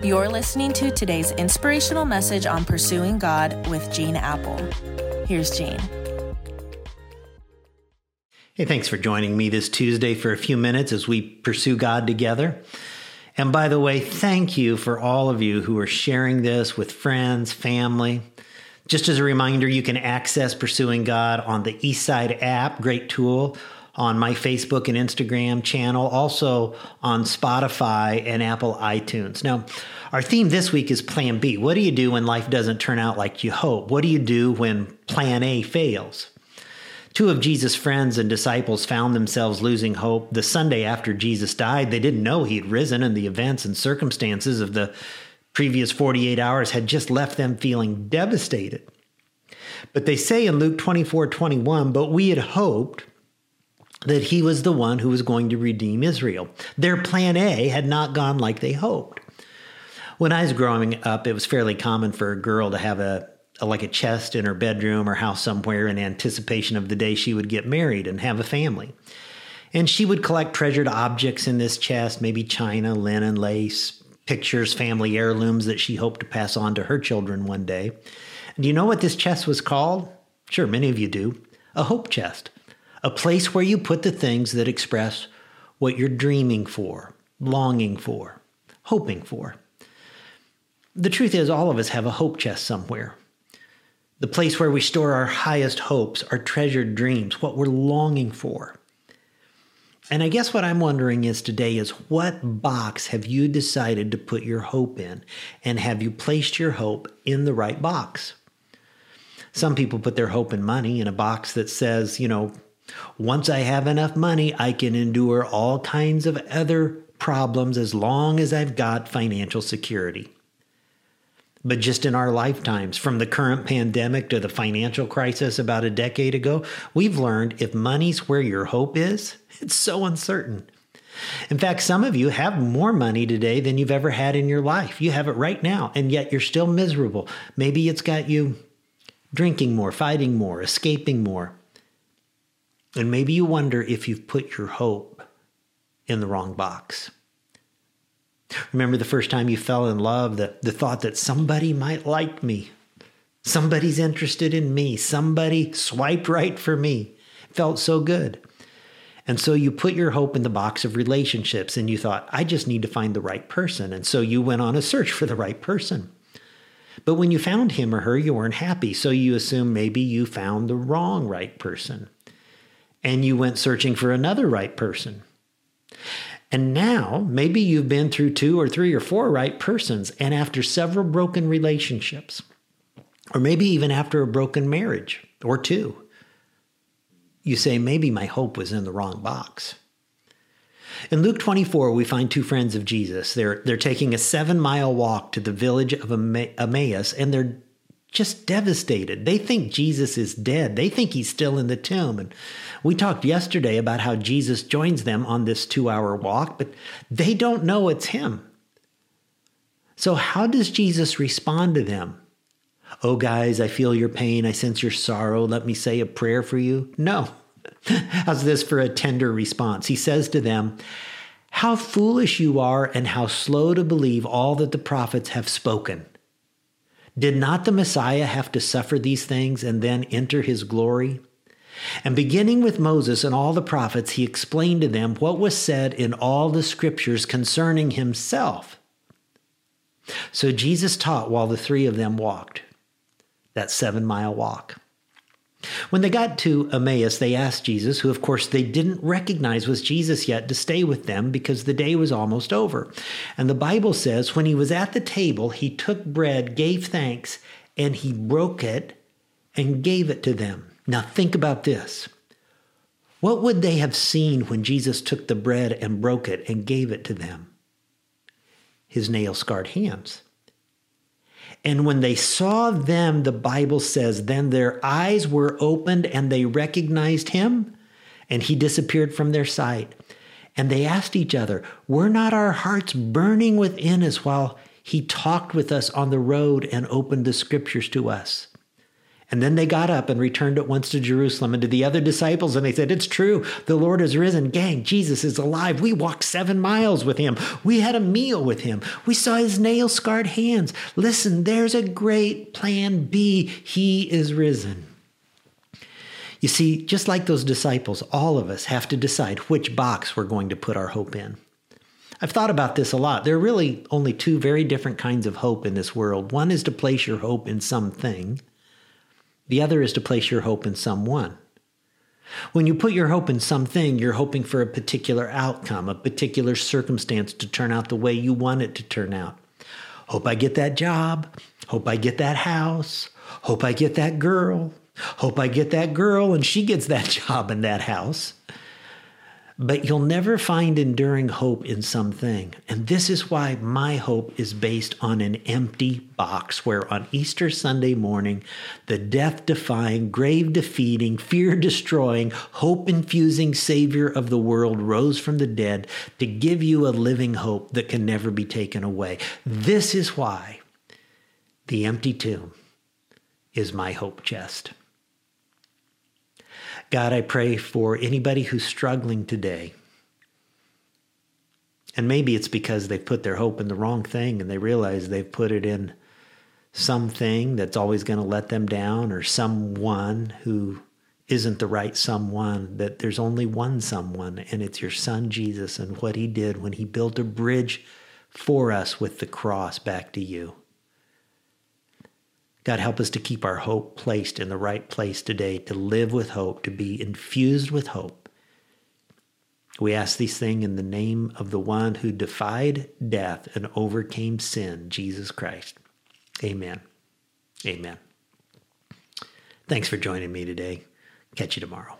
You're listening to today's inspirational message on pursuing God with Gene Appel. Here's Gene. Hey, thanks for joining me this Tuesday for a few minutes as we pursue God together. And by the way, thank you for all of you who are sharing this with friends, family. Just as a reminder, you can access Pursuing God on the Eastside app, great tool, on my Facebook and Instagram channel, also on Spotify and Apple iTunes. Now, our theme this week is Plan B. What do you do when life doesn't turn out like you hope? What do you do when Plan A fails? Two of Jesus' friends and disciples found themselves losing hope the Sunday after Jesus died. They didn't know he'd risen, and the events and circumstances of the previous 48 hours had just left them feeling devastated. But they say in Luke 24 21, but we had hoped that he was the one who was going to redeem Israel. Their plan A had not gone like they hoped. When I was growing up, it was fairly common for a girl to have a like a chest in her bedroom or house somewhere in anticipation of the day she would get married and have a family. And she would collect treasured objects in this chest, maybe china, linen, lace, pictures, family heirlooms that she hoped to pass on to her children one day. Do you know what this chest was called? Sure, many of you do. A hope chest, a place where you put the things that express what you're dreaming for, longing for, hoping for. The truth is, all of us have a hope chest somewhere the place where we store our highest hopes, our treasured dreams, what we're longing for. And I guess what I'm wondering is today is what box have you decided to put your hope in? And have you placed your hope in the right box? Some people put their hope in money in a box that says, you know, once I have enough money, I can endure all kinds of other problems as long as I've got financial security but just in our lifetimes, from the current pandemic to the financial crisis about a decade ago, we've learned if money's where your hope is, it's so uncertain. In fact, some of you have more money today than you've ever had in your life. You have it right now, and yet you're still miserable. Maybe it's got you drinking more, fighting more, escaping more. And maybe you wonder if you've put your hope in the wrong box. Remember the first time you fell in love, the, the thought that somebody might like me, somebody's interested in me, somebody swiped right for me felt so good. And so you put your hope in the box of relationships and you thought, I just need to find the right person. And so you went on a search for the right person. But when you found him or her, you weren't happy. So you assume maybe you found the wrong right person. And you went searching for another right person. And now, maybe you've been through two or three or four right persons, and after several broken relationships, or maybe even after a broken marriage or two, you say, maybe my hope was in the wrong box. In Luke 24, we find two friends of Jesus. They're, they're taking a seven mile walk to the village of Emmaus, and they're just devastated. They think Jesus is dead. They think he's still in the tomb. And we talked yesterday about how Jesus joins them on this two hour walk, but they don't know it's him. So, how does Jesus respond to them? Oh, guys, I feel your pain. I sense your sorrow. Let me say a prayer for you. No. How's this for a tender response? He says to them, How foolish you are, and how slow to believe all that the prophets have spoken. Did not the Messiah have to suffer these things and then enter his glory? And beginning with Moses and all the prophets, he explained to them what was said in all the scriptures concerning himself. So Jesus taught while the three of them walked that seven mile walk. When they got to Emmaus, they asked Jesus, who of course they didn't recognize was Jesus yet, to stay with them because the day was almost over. And the Bible says, when he was at the table, he took bread, gave thanks, and he broke it and gave it to them. Now think about this. What would they have seen when Jesus took the bread and broke it and gave it to them? His nail scarred hands. And when they saw them, the Bible says, then their eyes were opened and they recognized him, and he disappeared from their sight. And they asked each other, Were not our hearts burning within us while he talked with us on the road and opened the scriptures to us? And then they got up and returned at once to Jerusalem and to the other disciples, and they said, It's true, the Lord has risen. Gang, Jesus is alive. We walked seven miles with him. We had a meal with him. We saw his nail scarred hands. Listen, there's a great plan B. He is risen. You see, just like those disciples, all of us have to decide which box we're going to put our hope in. I've thought about this a lot. There are really only two very different kinds of hope in this world. One is to place your hope in something, the other is to place your hope in someone. When you put your hope in something, you're hoping for a particular outcome, a particular circumstance to turn out the way you want it to turn out. Hope I get that job. Hope I get that house. Hope I get that girl. Hope I get that girl and she gets that job and that house. But you'll never find enduring hope in something. And this is why my hope is based on an empty box where on Easter Sunday morning, the death defying, grave defeating, fear destroying, hope infusing Savior of the world rose from the dead to give you a living hope that can never be taken away. This is why the empty tomb is my hope chest. God, I pray for anybody who's struggling today. And maybe it's because they've put their hope in the wrong thing and they realize they've put it in something that's always going to let them down or someone who isn't the right someone, that there's only one someone, and it's your son Jesus and what he did when he built a bridge for us with the cross back to you. God, help us to keep our hope placed in the right place today, to live with hope, to be infused with hope. We ask these things in the name of the one who defied death and overcame sin, Jesus Christ. Amen. Amen. Thanks for joining me today. Catch you tomorrow.